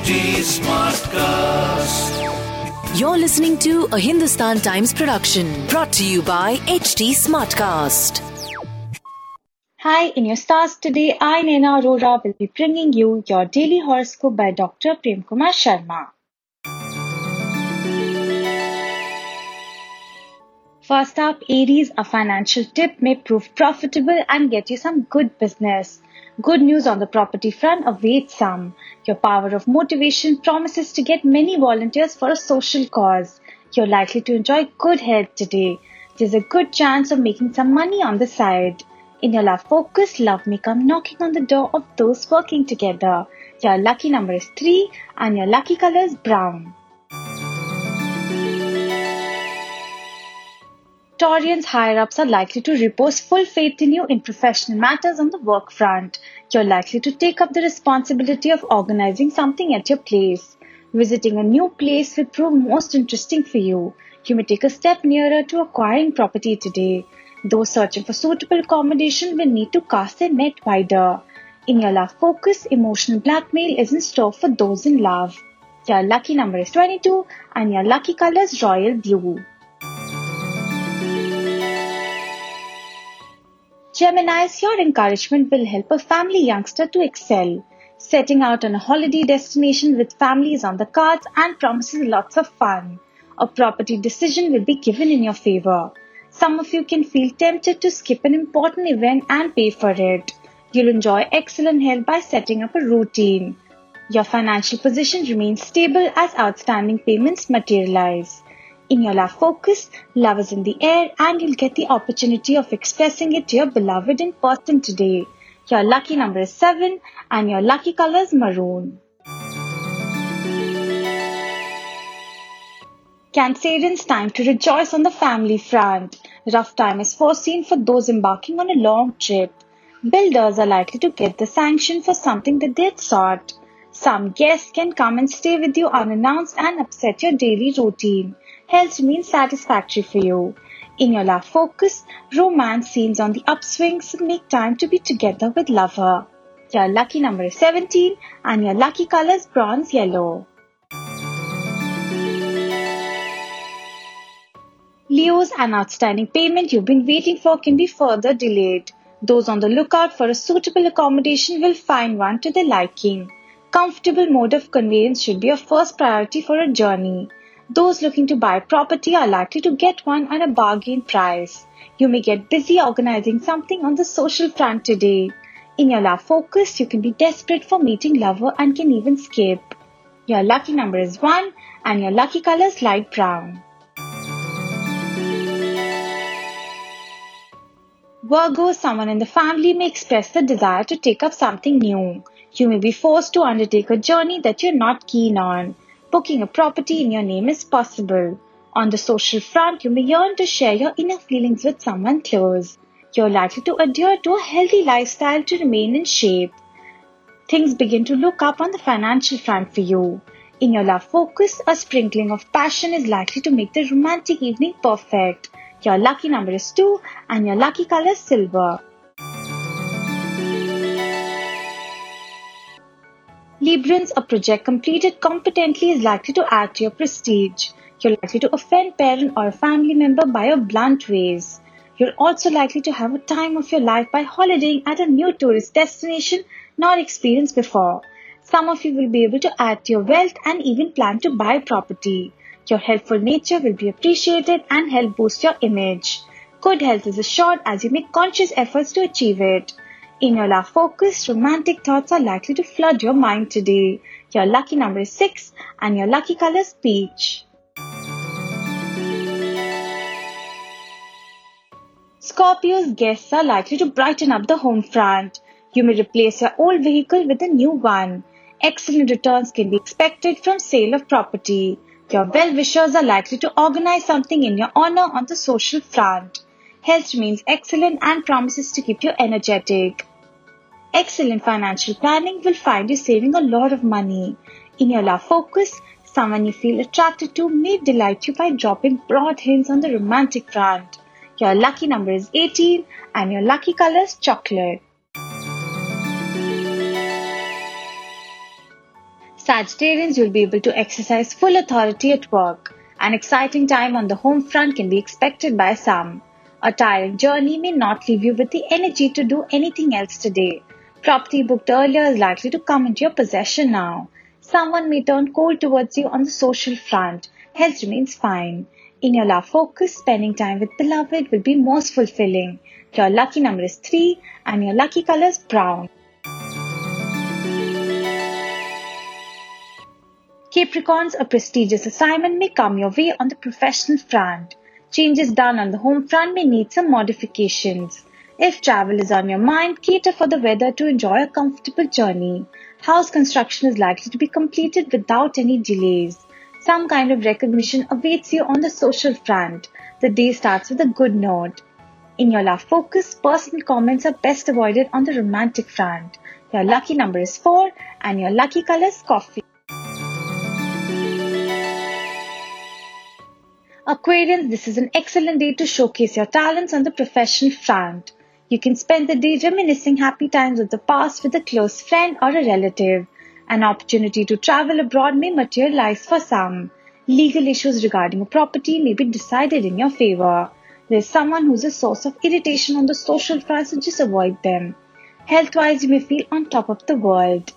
HT Smartcast. You're listening to a Hindustan Times production brought to you by HT Smartcast. Hi, in your stars today, I, Naina Arora, will be bringing you your daily horoscope by Dr. Prem Kumar Sharma. First up, Aries, a financial tip may prove profitable and get you some good business. Good news on the property front awaits some. Your power of motivation promises to get many volunteers for a social cause. You're likely to enjoy good health today. There's a good chance of making some money on the side. In your love focus, love may come knocking on the door of those working together. Your lucky number is 3 and your lucky color is brown. Taurians higher ups are likely to repose full faith in you in professional matters on the work front. You're likely to take up the responsibility of organizing something at your place. Visiting a new place will prove most interesting for you. You may take a step nearer to acquiring property today. Those searching for suitable accommodation will need to cast their net wider. In your love focus, emotional blackmail is in store for those in love. Your lucky number is 22 and your lucky color is royal blue. Geminis, your encouragement will help a family youngster to excel. Setting out on a holiday destination with family is on the cards and promises lots of fun. A property decision will be given in your favor. Some of you can feel tempted to skip an important event and pay for it. You'll enjoy excellent health by setting up a routine. Your financial position remains stable as outstanding payments materialize. In your love focus, love is in the air and you'll get the opportunity of expressing it to your beloved in person today. Your lucky number is 7 and your lucky color is maroon. Cancerians time to rejoice on the family front. Rough time is foreseen for those embarking on a long trip. Builders are likely to get the sanction for something that they had sought. Some guests can come and stay with you unannounced and upset your daily routine health remains satisfactory for you. In your love focus, romance seems on the upswing, so make time to be together with lover. Your lucky number is 17 and your lucky color is bronze yellow. Leos, an outstanding payment you've been waiting for can be further delayed. Those on the lookout for a suitable accommodation will find one to their liking. Comfortable mode of conveyance should be a first priority for a journey. Those looking to buy property are likely to get one at a bargain price. You may get busy organizing something on the social front today. In your love focus, you can be desperate for meeting lover and can even skip. Your lucky number is 1 and your lucky color is light brown. Virgo, someone in the family may express the desire to take up something new. You may be forced to undertake a journey that you're not keen on booking a property in your name is possible. On the social front, you may yearn to share your inner feelings with someone close. You're likely to adhere to a healthy lifestyle to remain in shape. Things begin to look up on the financial front for you. In your love focus, a sprinkling of passion is likely to make the romantic evening perfect. Your lucky number is 2 and your lucky color is silver. A project completed competently is likely to add to your prestige. You're likely to offend parent or family member by your blunt ways. You're also likely to have a time of your life by holidaying at a new tourist destination not experienced before. Some of you will be able to add to your wealth and even plan to buy property. Your helpful nature will be appreciated and help boost your image. Good health is assured as you make conscious efforts to achieve it. In your love focus, romantic thoughts are likely to flood your mind today. Your lucky number is 6 and your lucky color is peach. Scorpio's guests are likely to brighten up the home front. You may replace your old vehicle with a new one. Excellent returns can be expected from sale of property. Your well-wishers are likely to organize something in your honor on the social front. Health remains excellent and promises to keep you energetic. Excellent financial planning will find you saving a lot of money. In your love focus, someone you feel attracted to may delight you by dropping broad hints on the romantic front. Your lucky number is 18 and your lucky color is chocolate. Sagittarians will be able to exercise full authority at work. An exciting time on the home front can be expected by some. A tiring journey may not leave you with the energy to do anything else today. Property booked earlier is likely to come into your possession now. Someone may turn cold towards you on the social front. Health remains fine. In your love focus, spending time with beloved will be most fulfilling. Your lucky number is 3 and your lucky color is brown. Capricorns, a prestigious assignment may come your way on the professional front. Changes done on the home front may need some modifications. If travel is on your mind, cater for the weather to enjoy a comfortable journey. House construction is likely to be completed without any delays. Some kind of recognition awaits you on the social front. The day starts with a good note. In your love focus, personal comments are best avoided on the romantic front. Your lucky number is 4 and your lucky color is coffee. Aquarians, this is an excellent day to showcase your talents on the profession front. You can spend the day reminiscing happy times of the past with a close friend or a relative. An opportunity to travel abroad may materialize for some. Legal issues regarding a property may be decided in your favor. There's someone who's a source of irritation on the social front, so just avoid them. Health wise, you may feel on top of the world.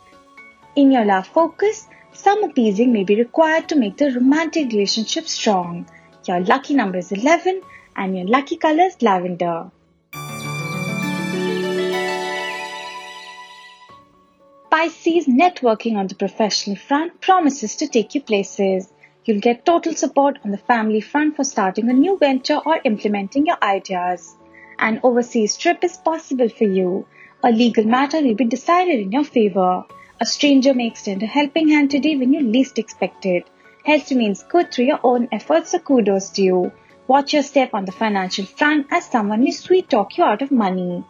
In your love focus, some appeasing may be required to make the romantic relationship strong. Your lucky number is 11 and your lucky color is lavender. Pisces networking on the professional front promises to take you places. You'll get total support on the family front for starting a new venture or implementing your ideas. An overseas trip is possible for you. A legal matter will be decided in your favor. A stranger may extend a helping hand today when you least expect it. Health remains good through your own efforts, so kudos to you. Watch your step on the financial front as someone may sweet talk you out of money.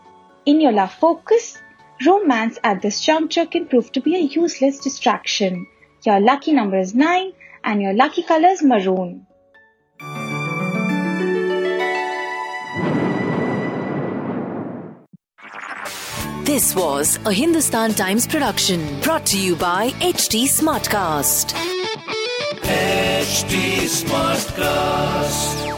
In your love focus, romance at this juncture can prove to be a useless distraction. Your lucky number is 9 and your lucky color is maroon. This was a Hindustan Times production brought to you by HT Smartcast. HT Smartcast.